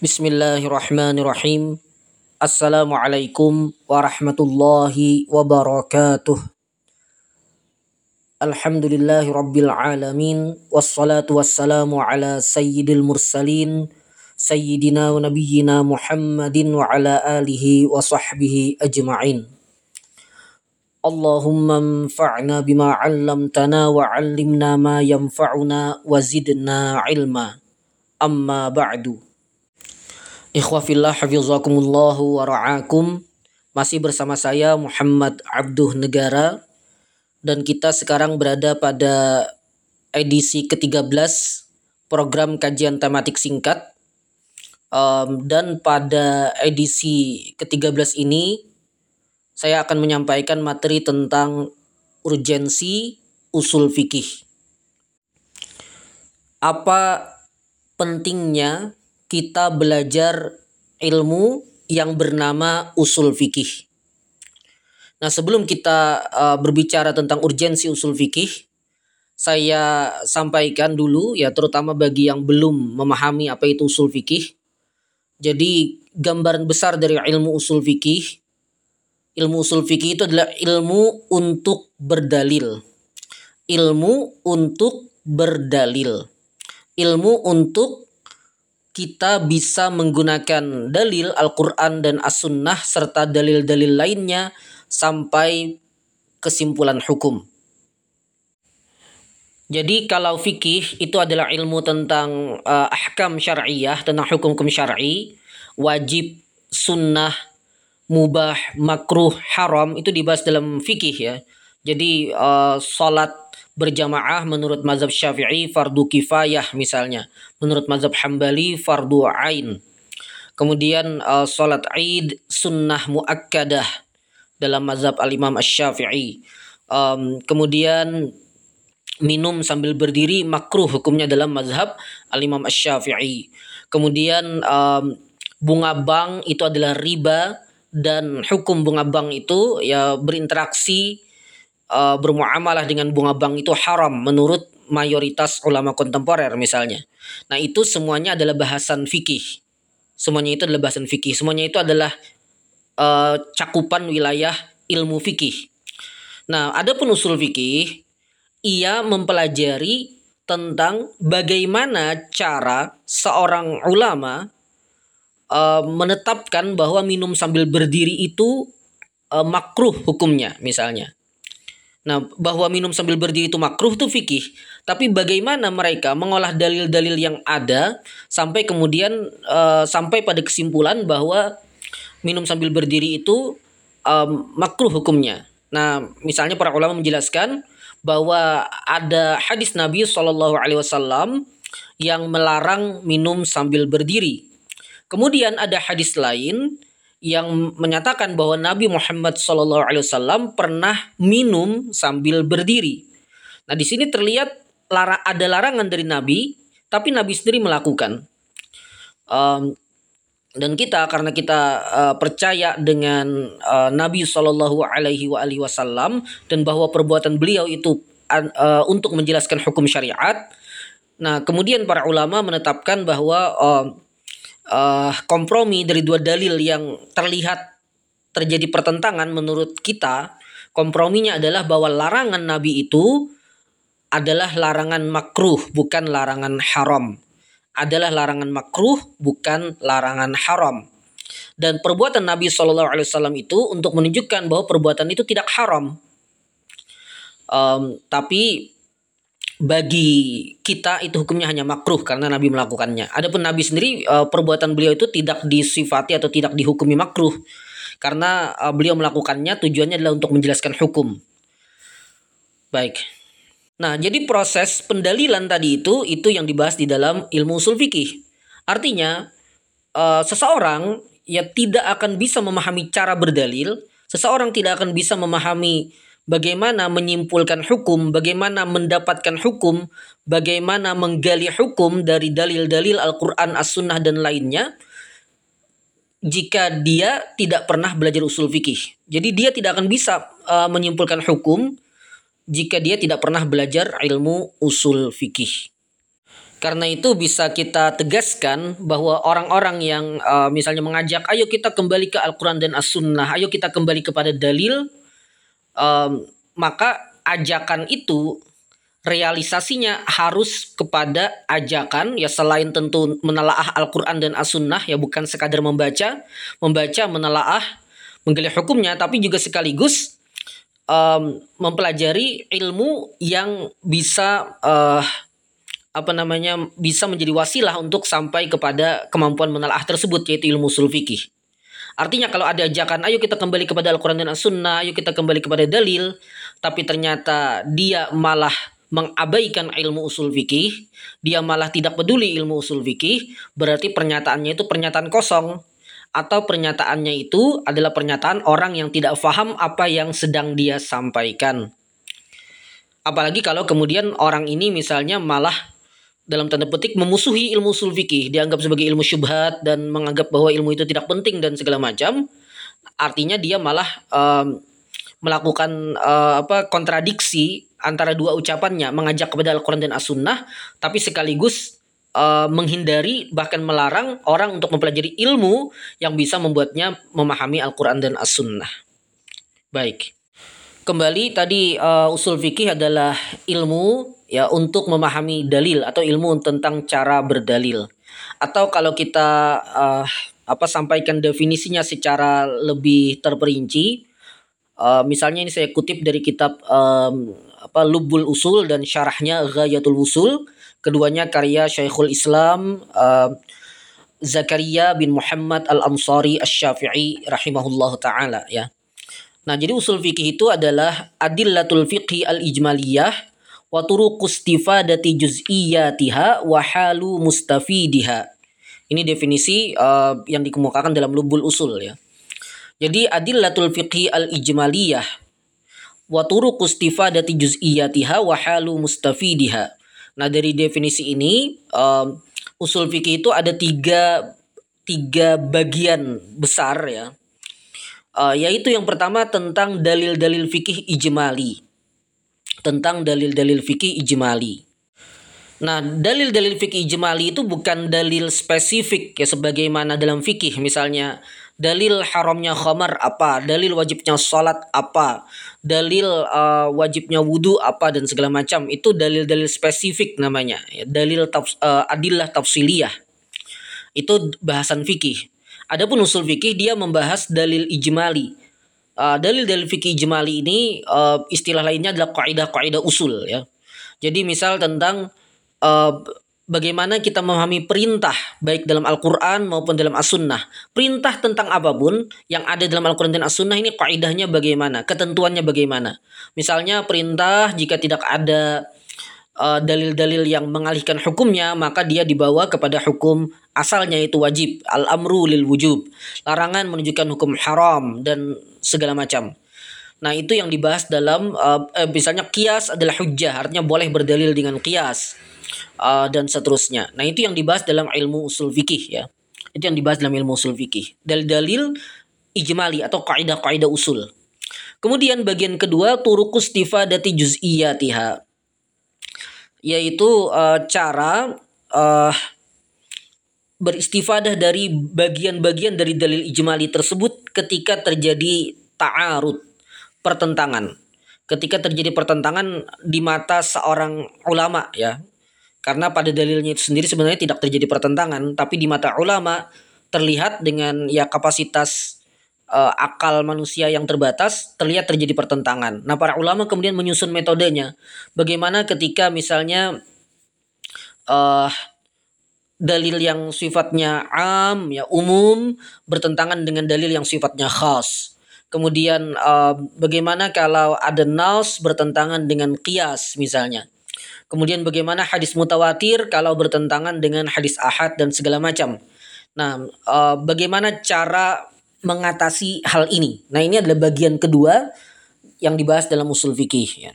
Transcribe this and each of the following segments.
بسم الله الرحمن الرحيم السلام عليكم ورحمة الله وبركاته الحمد لله رب العالمين والصلاة والسلام على سيد المرسلين سيدنا ونبينا محمد وعلى آله وصحبه أجمعين اللهم انفعنا بما علمتنا وعلمنا ما ينفعنا وزدنا علما أما بعد Ikhwafillah hafizakumullahu wa ra'akum. Masih bersama saya Muhammad Abduh Negara dan kita sekarang berada pada edisi ke-13 program kajian tematik singkat. Um, dan pada edisi ke-13 ini saya akan menyampaikan materi tentang urgensi usul fikih. Apa pentingnya kita belajar ilmu yang bernama usul fikih. Nah, sebelum kita uh, berbicara tentang urgensi usul fikih, saya sampaikan dulu ya terutama bagi yang belum memahami apa itu usul fikih. Jadi, gambaran besar dari ilmu usul fikih ilmu usul fikih itu adalah ilmu untuk berdalil. Ilmu untuk berdalil. Ilmu untuk kita bisa menggunakan dalil Al-Quran dan As-Sunnah serta dalil-dalil lainnya sampai kesimpulan hukum. Jadi kalau fikih itu adalah ilmu tentang uh, ahkam syariah, tentang hukum-hukum syar'i, wajib, sunnah, mubah, makruh, haram itu dibahas dalam fikih ya. Jadi uh, salat berjamaah menurut mazhab Syafi'i fardu kifayah misalnya. Menurut mazhab Hambali fardu ain. Kemudian uh, salat Id sunnah muakkadah dalam mazhab Al-Imam Asy-Syafi'i. Um, kemudian minum sambil berdiri makruh hukumnya dalam mazhab Al-Imam Asy-Syafi'i. Kemudian um, bunga bank itu adalah riba dan hukum bunga bank itu ya berinteraksi uh, bermuamalah dengan bunga bank itu haram menurut mayoritas ulama kontemporer misalnya. Nah, itu semuanya adalah bahasan fikih. Semuanya itu adalah bahasan fikih. Semuanya itu adalah uh, cakupan wilayah ilmu fikih. Nah, ada pun usul fikih, ia mempelajari tentang bagaimana cara seorang ulama uh, menetapkan bahwa minum sambil berdiri itu uh, makruh hukumnya misalnya. Nah, bahwa minum sambil berdiri itu makruh itu fikih. Tapi bagaimana mereka mengolah dalil-dalil yang ada sampai kemudian uh, sampai pada kesimpulan bahwa minum sambil berdiri itu um, makruh hukumnya. Nah, misalnya para ulama menjelaskan bahwa ada hadis Nabi Shallallahu Alaihi Wasallam yang melarang minum sambil berdiri. Kemudian ada hadis lain yang menyatakan bahwa Nabi Muhammad SAW pernah minum sambil berdiri. Nah di sini terlihat lara, ada larangan dari Nabi, tapi Nabi sendiri melakukan. Um, dan kita karena kita uh, percaya dengan uh, Nabi Shallallahu Alaihi Wasallam dan bahwa perbuatan beliau itu uh, untuk menjelaskan hukum syariat. Nah kemudian para ulama menetapkan bahwa uh, uh, kompromi dari dua dalil yang terlihat terjadi pertentangan menurut kita komprominya adalah bahwa larangan Nabi itu adalah larangan makruh bukan larangan haram. Adalah larangan makruh bukan larangan haram. Dan perbuatan Nabi Wasallam itu untuk menunjukkan bahwa perbuatan itu tidak haram. Um, tapi bagi kita itu hukumnya hanya makruh karena Nabi melakukannya. Adapun Nabi sendiri uh, perbuatan beliau itu tidak disifati atau tidak dihukumi makruh karena uh, beliau melakukannya tujuannya adalah untuk menjelaskan hukum. Baik. Nah, jadi proses pendalilan tadi itu itu yang dibahas di dalam ilmu usul fikih. Artinya uh, seseorang ya tidak akan bisa memahami cara berdalil, seseorang tidak akan bisa memahami bagaimana menyimpulkan hukum, bagaimana mendapatkan hukum, bagaimana menggali hukum dari dalil-dalil Al-Quran, As-Sunnah, dan lainnya, jika dia tidak pernah belajar usul fikih. Jadi dia tidak akan bisa uh, menyimpulkan hukum jika dia tidak pernah belajar ilmu usul fikih. Karena itu bisa kita tegaskan bahwa orang-orang yang uh, misalnya mengajak, ayo kita kembali ke Al-Quran dan As-Sunnah, ayo kita kembali kepada dalil, um, maka ajakan itu realisasinya harus kepada ajakan ya selain tentu menelaah Al-Qur'an dan As-Sunnah ya bukan sekadar membaca, membaca menelaah menggali hukumnya tapi juga sekaligus um, mempelajari ilmu yang bisa uh, apa namanya bisa menjadi wasilah untuk sampai kepada kemampuan menelaah tersebut yaitu ilmu usul fikih. Artinya kalau ada ajakan ayo kita kembali kepada Al-Qur'an dan As-Sunnah, ayo kita kembali kepada dalil, tapi ternyata dia malah mengabaikan ilmu usul fikih, dia malah tidak peduli ilmu usul fikih, berarti pernyataannya itu pernyataan kosong atau pernyataannya itu adalah pernyataan orang yang tidak faham apa yang sedang dia sampaikan. Apalagi kalau kemudian orang ini misalnya malah dalam tanda petik memusuhi ilmu usul fikih, dianggap sebagai ilmu syubhat dan menganggap bahwa ilmu itu tidak penting dan segala macam. Artinya dia malah um, melakukan uh, apa kontradiksi antara dua ucapannya mengajak kepada Al-Quran dan As-Sunnah tapi sekaligus uh, menghindari bahkan melarang orang untuk mempelajari ilmu yang bisa membuatnya memahami Al-Quran dan As-Sunnah. Baik. Kembali tadi uh, usul fikih adalah ilmu ya untuk memahami dalil atau ilmu tentang cara berdalil. Atau kalau kita uh, apa sampaikan definisinya secara lebih terperinci, uh, misalnya ini saya kutip dari kitab um, apa Lubul Usul dan syarahnya Ghayatul Usul. Keduanya karya Syekhul Islam uh, Zakaria bin Muhammad Al-Ansari Asy-Syafi'i rahimahullahu taala ya. Nah, jadi usul fikih itu adalah adillatul fiqhi al-ijmaliyah wa turuqus istifadati juz'iyyatiha wa halu mustafidiha. Ini definisi uh, yang dikemukakan dalam Lubul Usul ya. Jadi adillatul fiqhi al-ijmaliyah wa turuq istifadati juz'iyatiha wa halu mustafidiha. Nah, dari definisi ini um, usul fikih itu ada tiga tiga bagian besar ya. Uh, yaitu yang pertama tentang dalil-dalil fikih ijmali. Tentang dalil-dalil fikih ijmali. Nah, dalil-dalil fikih ijmali itu bukan dalil spesifik ya sebagaimana dalam fikih misalnya dalil haramnya khamar apa, dalil wajibnya sholat apa, dalil uh, wajibnya wudhu apa dan segala macam itu dalil-dalil spesifik namanya, ya, dalil tafs, uh, adillah tafsiliyah itu bahasan fikih. Adapun usul fikih dia membahas dalil ijmali. Uh, dalil-dalil fikih ijmali ini uh, istilah lainnya adalah kaidah-kaidah usul ya. Jadi misal tentang uh, bagaimana kita memahami perintah baik dalam Al-Quran maupun dalam As-Sunnah. Perintah tentang apa pun yang ada dalam Al-Quran dan As-Sunnah ini kaidahnya bagaimana, ketentuannya bagaimana. Misalnya perintah jika tidak ada uh, dalil-dalil yang mengalihkan hukumnya maka dia dibawa kepada hukum asalnya itu wajib al-amru lil wujub larangan menunjukkan hukum haram dan segala macam nah itu yang dibahas dalam uh, eh, misalnya kias adalah hujjah artinya boleh berdalil dengan kias uh, dan seterusnya. Nah, itu yang dibahas dalam ilmu usul fikih ya. Itu yang dibahas dalam ilmu usul fikih. Dalil-dalil ijmali atau kaidah-kaidah usul. Kemudian bagian kedua turukus tifadati juz'iyatiha yaitu uh, cara uh, beristifadah dari bagian-bagian dari dalil ijmali tersebut ketika terjadi ta'arud pertentangan. Ketika terjadi pertentangan di mata seorang ulama ya. Karena pada dalilnya itu sendiri sebenarnya tidak terjadi pertentangan, tapi di mata ulama terlihat dengan ya kapasitas uh, akal manusia yang terbatas terlihat terjadi pertentangan. Nah, para ulama kemudian menyusun metodenya. Bagaimana ketika misalnya uh, dalil yang sifatnya am ya umum bertentangan dengan dalil yang sifatnya khas. Kemudian uh, bagaimana kalau ada nas bertentangan dengan kias misalnya. Kemudian bagaimana hadis mutawatir kalau bertentangan dengan hadis ahad dan segala macam. Nah, uh, bagaimana cara mengatasi hal ini? Nah, ini adalah bagian kedua yang dibahas dalam usul fikih. Ya.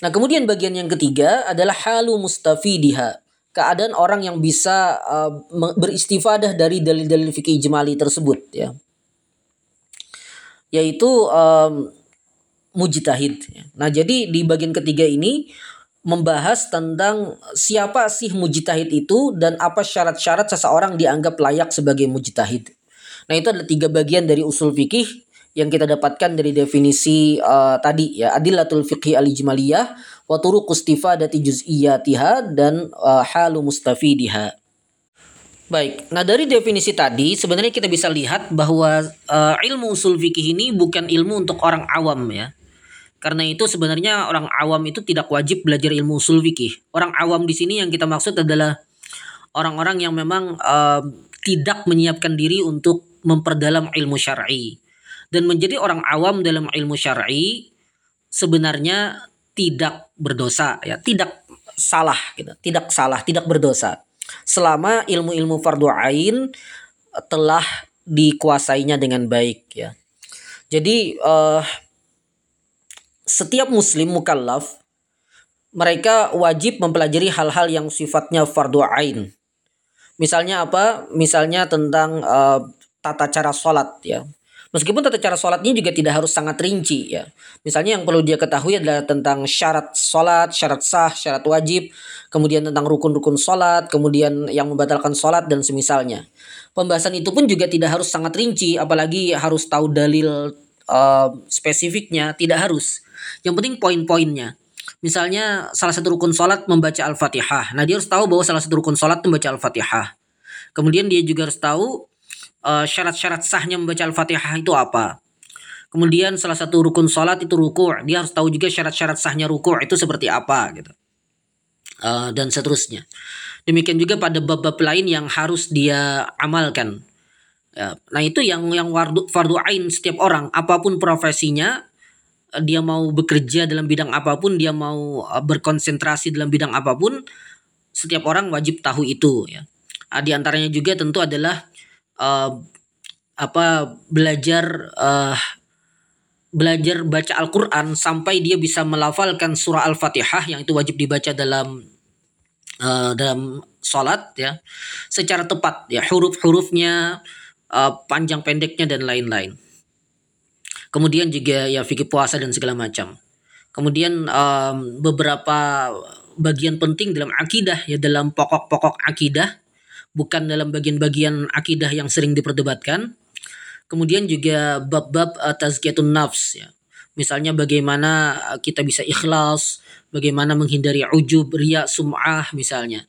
Nah, kemudian bagian yang ketiga adalah halu mustafidiha. Keadaan orang yang bisa uh, beristifadah dari dalil-dalil fikih ijmali tersebut. Ya. Yaitu um, mujtahid. Ya. Nah, jadi di bagian ketiga ini membahas tentang siapa sih mujtahid itu dan apa syarat-syarat seseorang dianggap layak sebagai mujtahid. Nah, itu adalah tiga bagian dari usul fikih yang kita dapatkan dari definisi uh, tadi ya adillatul fiqhi al-ijmaliyah wa turuq istifadati juz'iyatiha dan uh, halu mustafidiha. Baik, nah dari definisi tadi sebenarnya kita bisa lihat bahwa uh, ilmu usul fikih ini bukan ilmu untuk orang awam ya. Karena itu sebenarnya orang awam itu tidak wajib belajar ilmu usul fikih. Orang awam di sini yang kita maksud adalah orang-orang yang memang uh, tidak menyiapkan diri untuk memperdalam ilmu syar'i. Dan menjadi orang awam dalam ilmu syar'i sebenarnya tidak berdosa ya, tidak salah gitu, tidak salah, tidak berdosa. Selama ilmu-ilmu fardu ain telah dikuasainya dengan baik ya. Jadi uh, setiap muslim mukallaf mereka wajib mempelajari hal-hal yang sifatnya fardu ain. Misalnya apa? Misalnya tentang uh, tata cara sholat ya. Meskipun tata cara sholatnya juga tidak harus sangat rinci ya. Misalnya yang perlu dia ketahui adalah tentang syarat sholat, syarat sah, syarat wajib, kemudian tentang rukun-rukun sholat, kemudian yang membatalkan sholat dan semisalnya. Pembahasan itu pun juga tidak harus sangat rinci, apalagi harus tahu dalil uh, spesifiknya, tidak harus. Yang penting poin-poinnya. Misalnya salah satu rukun sholat membaca Al-Fatihah. Nah dia harus tahu bahwa salah satu rukun sholat membaca Al-Fatihah. Kemudian dia juga harus tahu uh, syarat-syarat sahnya membaca Al-Fatihah itu apa. Kemudian salah satu rukun sholat itu ruku'. Dia harus tahu juga syarat-syarat sahnya ruku' itu seperti apa gitu. Uh, dan seterusnya. Demikian juga pada bab-bab lain yang harus dia amalkan. Ya, nah itu yang yang fardu, fardu ain setiap orang apa pun profesinya dia mau bekerja dalam bidang apa pun, dia mau uh, berkonsentrasi dalam bidang apa pun, setiap orang wajib tahu itu ya. Uh, di antaranya juga tentu adalah uh, apa belajar uh, belajar baca Al-Qur'an sampai dia bisa melafalkan surah Al-Fatihah yang itu wajib dibaca dalam uh, dalam salat ya secara tepat ya huruf-hurufnya uh, panjang pendeknya dan lain-lain. Kemudian juga ya fikih puasa dan segala macam. Kemudian um, beberapa bagian penting dalam akidah ya dalam pokok-pokok akidah bukan dalam bagian-bagian akidah yang sering diperdebatkan. Kemudian juga bab-bab uh, tazkiyatun nafs ya. Misalnya bagaimana uh, kita bisa ikhlas, bagaimana menghindari ujub, riya, sum'ah misalnya.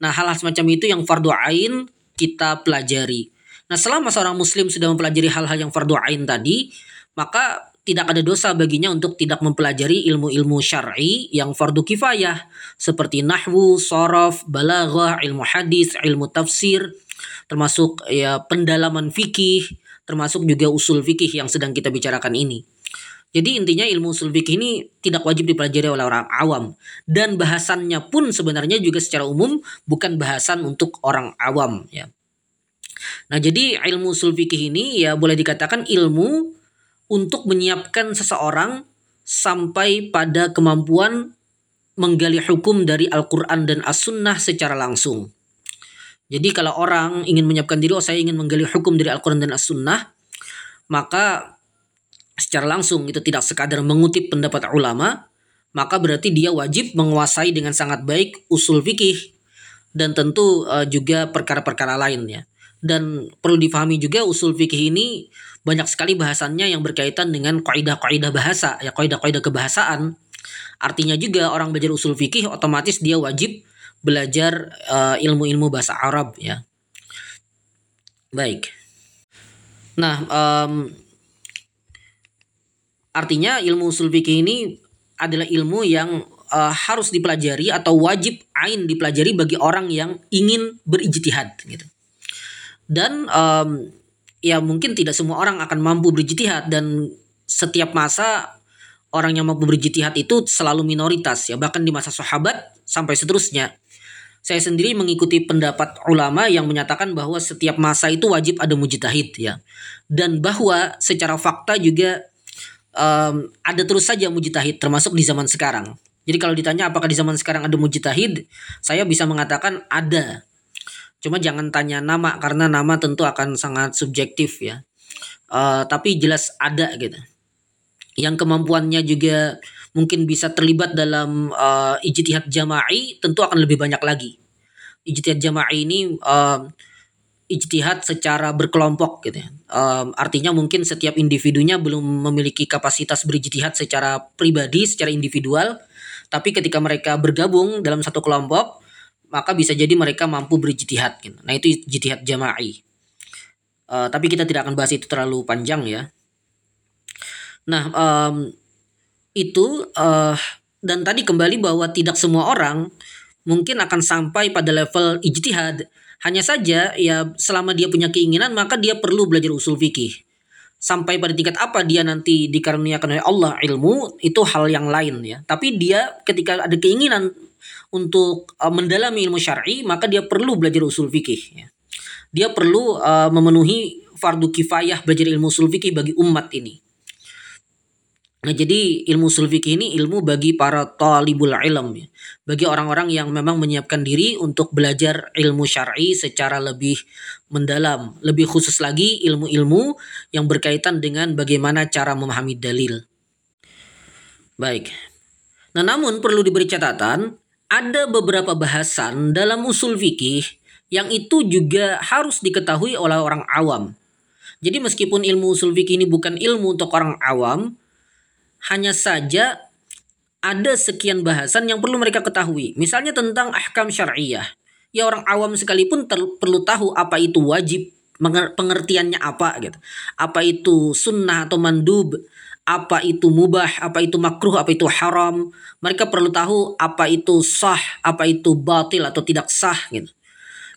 Nah, hal-hal semacam itu yang fardu ain kita pelajari. Nah, selama seorang muslim sudah mempelajari hal-hal yang fardu ain tadi, maka tidak ada dosa baginya untuk tidak mempelajari ilmu-ilmu syar'i yang fardu kifayah seperti nahwu, sorof, balaghah, ilmu hadis, ilmu tafsir, termasuk ya pendalaman fikih, termasuk juga usul fikih yang sedang kita bicarakan ini. Jadi intinya ilmu usul fikih ini tidak wajib dipelajari oleh orang awam dan bahasannya pun sebenarnya juga secara umum bukan bahasan untuk orang awam ya. Nah, jadi ilmu usul fikih ini ya boleh dikatakan ilmu untuk menyiapkan seseorang sampai pada kemampuan menggali hukum dari Al-Quran dan As-Sunnah secara langsung. Jadi kalau orang ingin menyiapkan diri, oh saya ingin menggali hukum dari Al-Quran dan As-Sunnah, maka secara langsung itu tidak sekadar mengutip pendapat ulama, maka berarti dia wajib menguasai dengan sangat baik usul fikih dan tentu uh, juga perkara-perkara lainnya. Dan perlu difahami juga usul fikih ini banyak sekali bahasannya yang berkaitan dengan kaidah-kaidah bahasa, ya kaidah-kaidah kebahasaan. Artinya juga orang belajar usul fikih otomatis dia wajib belajar uh, ilmu-ilmu bahasa Arab ya. Baik. Nah, um, artinya ilmu usul fikih ini adalah ilmu yang uh, harus dipelajari atau wajib ain dipelajari bagi orang yang ingin berijtihad gitu dan um, ya mungkin tidak semua orang akan mampu berjihad dan setiap masa orang yang mampu berjihad itu selalu minoritas ya bahkan di masa sahabat sampai seterusnya. Saya sendiri mengikuti pendapat ulama yang menyatakan bahwa setiap masa itu wajib ada mujtahid ya. Dan bahwa secara fakta juga um, ada terus saja mujtahid termasuk di zaman sekarang. Jadi kalau ditanya apakah di zaman sekarang ada mujtahid saya bisa mengatakan ada Cuma jangan tanya nama karena nama tentu akan sangat subjektif ya. Uh, tapi jelas ada gitu. Yang kemampuannya juga mungkin bisa terlibat dalam uh, ijtihad jama'i tentu akan lebih banyak lagi. Ijtihad jama'i ini uh, ijtihad secara berkelompok gitu ya. Um, artinya mungkin setiap individunya belum memiliki kapasitas berijtihad secara pribadi, secara individual, tapi ketika mereka bergabung dalam satu kelompok, maka bisa jadi mereka mampu berijtihad gitu. Nah, itu ijtihad jama'i. Uh, tapi kita tidak akan bahas itu terlalu panjang ya. Nah, um, itu uh, dan tadi kembali bahwa tidak semua orang mungkin akan sampai pada level ijtihad hanya saja ya selama dia punya keinginan maka dia perlu belajar usul fikih. Sampai pada tingkat apa dia nanti dikaruniakan oleh Allah ilmu itu hal yang lain ya. Tapi dia ketika ada keinginan untuk uh, mendalami ilmu syar'i maka dia perlu belajar usul fikih ya. Dia perlu uh, memenuhi fardu kifayah belajar ilmu usul fikih bagi umat ini. Nah, jadi ilmu usul fikih ini ilmu bagi para talibul ilm ya. Bagi orang-orang yang memang menyiapkan diri untuk belajar ilmu syar'i secara lebih mendalam, lebih khusus lagi ilmu-ilmu yang berkaitan dengan bagaimana cara memahami dalil. Baik. Nah, namun perlu diberi catatan, ada beberapa bahasan dalam usul fikih yang itu juga harus diketahui oleh orang awam. Jadi meskipun ilmu usul fikih ini bukan ilmu untuk orang awam, hanya saja ada sekian bahasan yang perlu mereka ketahui. Misalnya tentang ahkam syariah. Ya orang awam sekalipun perlu tahu apa itu wajib, pengertiannya apa gitu. Apa itu sunnah atau mandub, apa itu mubah, apa itu makruh, apa itu haram. Mereka perlu tahu apa itu sah, apa itu batil atau tidak sah gitu.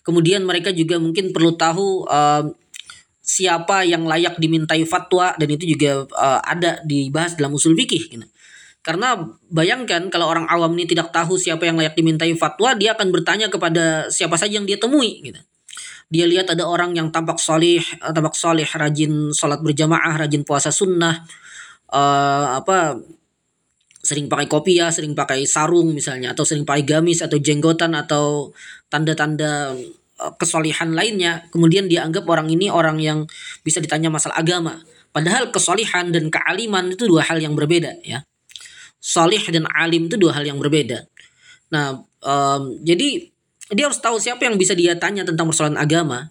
Kemudian mereka juga mungkin perlu tahu uh, siapa yang layak dimintai fatwa dan itu juga uh, ada dibahas dalam usul fikih gitu. Karena bayangkan kalau orang awam ini tidak tahu siapa yang layak dimintai fatwa, dia akan bertanya kepada siapa saja yang dia temui gitu. Dia lihat ada orang yang tampak solih, eh, tampak solih, rajin sholat berjamaah, rajin puasa sunnah, uh, apa sering pakai kopiah, sering pakai sarung misalnya, atau sering pakai gamis atau jenggotan atau tanda-tanda kesolihan lainnya kemudian dianggap orang ini orang yang bisa ditanya masalah agama. Padahal kesolihan dan kealiman itu dua hal yang berbeda ya. Solih dan alim itu dua hal yang berbeda. Nah um, jadi dia harus tahu siapa yang bisa dia tanya tentang persoalan agama.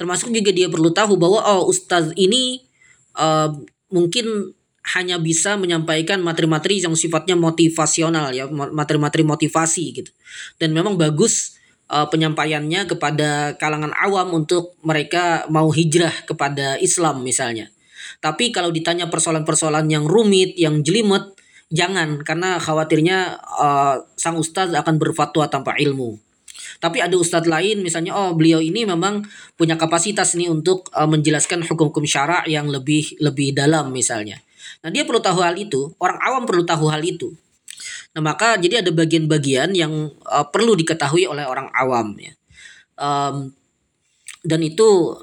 Termasuk juga dia perlu tahu bahwa oh ustaz ini uh, mungkin hanya bisa menyampaikan materi-materi yang sifatnya motivasional ya materi-materi motivasi gitu. Dan memang bagus uh, penyampaiannya kepada kalangan awam untuk mereka mau hijrah kepada Islam misalnya. Tapi kalau ditanya persoalan-persoalan yang rumit, yang jelimet, jangan karena khawatirnya uh, sang ustadz akan berfatwa tanpa ilmu. Tapi ada ustadz lain misalnya oh beliau ini memang punya kapasitas nih untuk uh, menjelaskan hukum-hukum syara yang lebih lebih dalam misalnya. Nah, dia perlu tahu hal itu, orang awam perlu tahu hal itu. Nah, maka jadi ada bagian-bagian yang uh, perlu diketahui oleh orang awam ya. Um, dan itu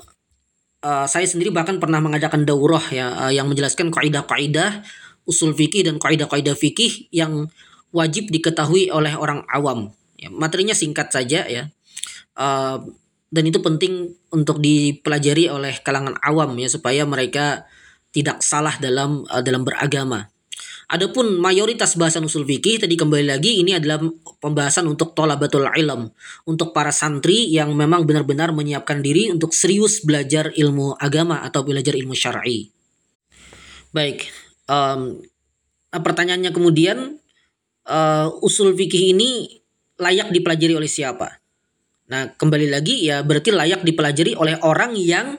uh, saya sendiri bahkan pernah mengadakan daurah ya uh, yang menjelaskan kaidah-kaidah usul fikih dan kaidah-kaidah fikih yang wajib diketahui oleh orang awam. Ya, materinya singkat saja ya. Uh, dan itu penting untuk dipelajari oleh kalangan awam ya supaya mereka tidak salah dalam uh, dalam beragama. Adapun mayoritas bahasan usul fikih tadi kembali lagi ini adalah pembahasan untuk tolabatul ilm, untuk para santri yang memang benar-benar menyiapkan diri untuk serius belajar ilmu agama atau belajar ilmu syar'i. Baik, um, pertanyaannya kemudian uh, usul fikih ini layak dipelajari oleh siapa? Nah, kembali lagi ya berarti layak dipelajari oleh orang yang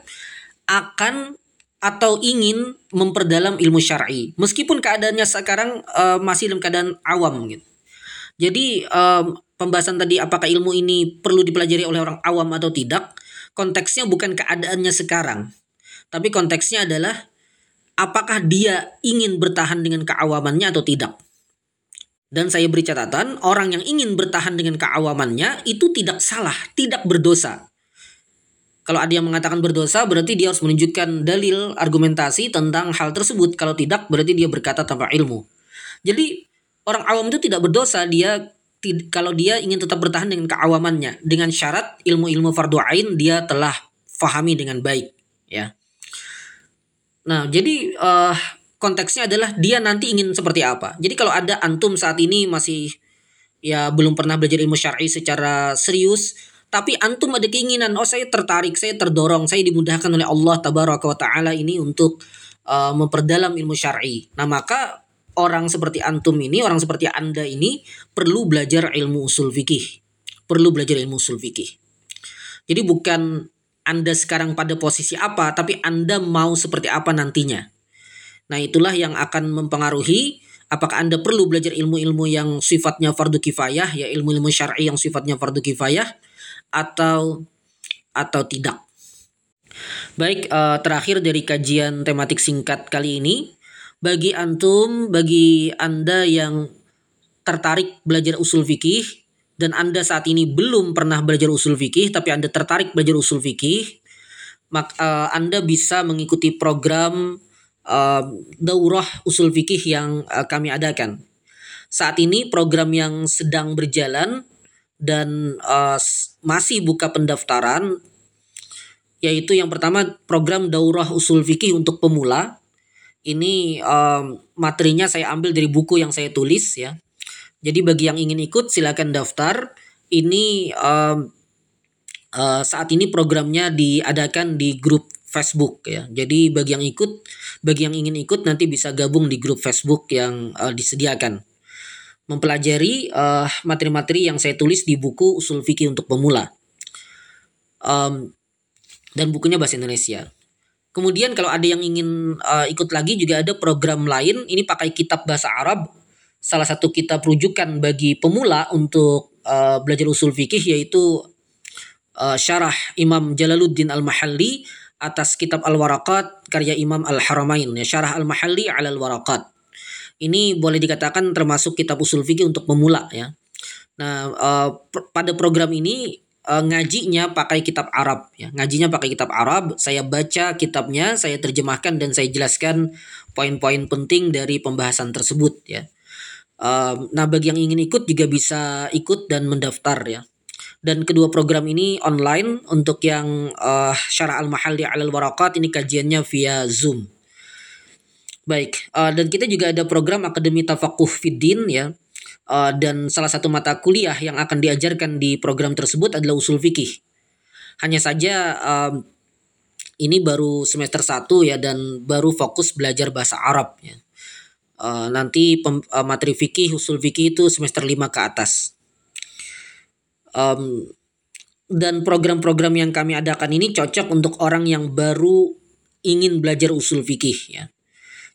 akan atau ingin memperdalam ilmu syar'i meskipun keadaannya sekarang uh, masih dalam keadaan awam gitu. Jadi um, pembahasan tadi apakah ilmu ini perlu dipelajari oleh orang awam atau tidak konteksnya bukan keadaannya sekarang tapi konteksnya adalah apakah dia ingin bertahan dengan keawamannya atau tidak. Dan saya beri catatan, orang yang ingin bertahan dengan keawamannya itu tidak salah, tidak berdosa. Kalau ada yang mengatakan berdosa, berarti dia harus menunjukkan dalil, argumentasi tentang hal tersebut. Kalau tidak, berarti dia berkata tanpa ilmu. Jadi orang awam itu tidak berdosa, dia kalau dia ingin tetap bertahan dengan keawamannya, dengan syarat ilmu-ilmu fardu ain dia telah fahami dengan baik, ya. Nah, jadi uh, konteksnya adalah dia nanti ingin seperti apa. Jadi kalau ada antum saat ini masih ya belum pernah belajar ilmu syar'i secara serius, tapi antum ada keinginan, oh saya tertarik, saya terdorong, saya dimudahkan oleh Allah tabaraka wa taala ini untuk uh, memperdalam ilmu syar'i. Nah, maka orang seperti antum ini, orang seperti Anda ini perlu belajar ilmu usul fikih. Perlu belajar ilmu usul fikih. Jadi bukan Anda sekarang pada posisi apa, tapi Anda mau seperti apa nantinya. Nah, itulah yang akan mempengaruhi apakah Anda perlu belajar ilmu-ilmu yang sifatnya fardu kifayah, ya ilmu-ilmu syar'i yang sifatnya fardu kifayah atau atau tidak. Baik, uh, terakhir dari kajian tematik singkat kali ini, bagi antum, bagi Anda yang tertarik belajar usul fikih dan Anda saat ini belum pernah belajar usul fikih tapi Anda tertarik belajar usul fikih, maka uh, eh, Anda bisa mengikuti program uh, daurah usul fikih yang uh, kami adakan. Saat ini program yang sedang berjalan dan uh, masih buka pendaftaran yaitu yang pertama program daurah usul fikih untuk pemula. Ini um, materinya saya ambil dari buku yang saya tulis ya. Jadi bagi yang ingin ikut silakan daftar. Ini um, uh, saat ini programnya diadakan di grup Facebook ya. Jadi bagi yang ikut, bagi yang ingin ikut nanti bisa gabung di grup Facebook yang uh, disediakan. Mempelajari uh, materi-materi yang saya tulis di buku Usul Fikih untuk Pemula. Um, dan bukunya bahasa Indonesia. Kemudian kalau ada yang ingin uh, ikut lagi juga ada program lain, ini pakai kitab bahasa Arab. Salah satu kitab rujukan bagi pemula untuk uh, belajar usul fikih yaitu uh, syarah Imam Jalaluddin Al-Mahalli atas kitab Al-Waraqat karya Imam Al-Haramain ya Syarah Al-Mahalli 'ala Al-Waraqat. Ini boleh dikatakan termasuk kitab usul fikih untuk pemula ya. Nah, uh, pada program ini uh, ngajinya pakai kitab Arab ya. Ngajinya pakai kitab Arab, saya baca kitabnya, saya terjemahkan dan saya jelaskan poin-poin penting dari pembahasan tersebut ya. Uh, nah, bagi yang ingin ikut juga bisa ikut dan mendaftar ya dan kedua program ini online untuk yang uh, syarah al-mahalli alal warakat ini kajiannya via Zoom. Baik, uh, dan kita juga ada program Akademi Tafakuh Fiddin ya. Uh, dan salah satu mata kuliah yang akan diajarkan di program tersebut adalah usul fikih. Hanya saja um, ini baru semester 1 ya dan baru fokus belajar bahasa Arab ya. Uh, nanti pem, uh, materi fikih usul fikih itu semester 5 ke atas um, dan program-program yang kami adakan ini cocok untuk orang yang baru ingin belajar usul fikih ya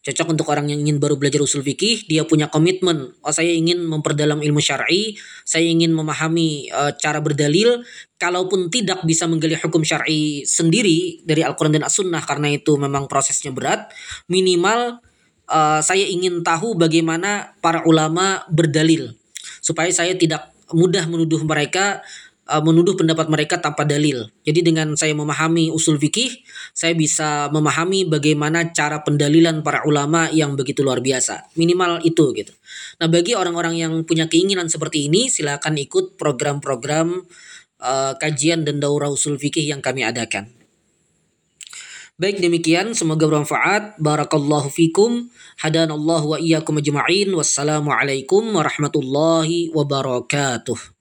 cocok untuk orang yang ingin baru belajar usul fikih dia punya komitmen. Oh saya ingin memperdalam ilmu syar'i saya ingin memahami uh, cara berdalil. Kalaupun tidak bisa menggali hukum syar'i sendiri dari Al-Qur'an dan As-Sunnah karena itu memang prosesnya berat minimal uh, saya ingin tahu bagaimana para ulama berdalil. Supaya saya tidak mudah menuduh mereka uh, menuduh pendapat mereka tanpa dalil. Jadi dengan saya memahami usul fikih, saya bisa memahami bagaimana cara pendalilan para ulama yang begitu luar biasa. Minimal itu gitu. Nah, bagi orang-orang yang punya keinginan seperti ini, silakan ikut program-program uh, kajian dan daurah usul fikih yang kami adakan. Baik demikian, semoga bermanfaat. Barakallahu fikum. Hadanallahu wa iyyakum ajma'in. Wassalamualaikum warahmatullahi wabarakatuh.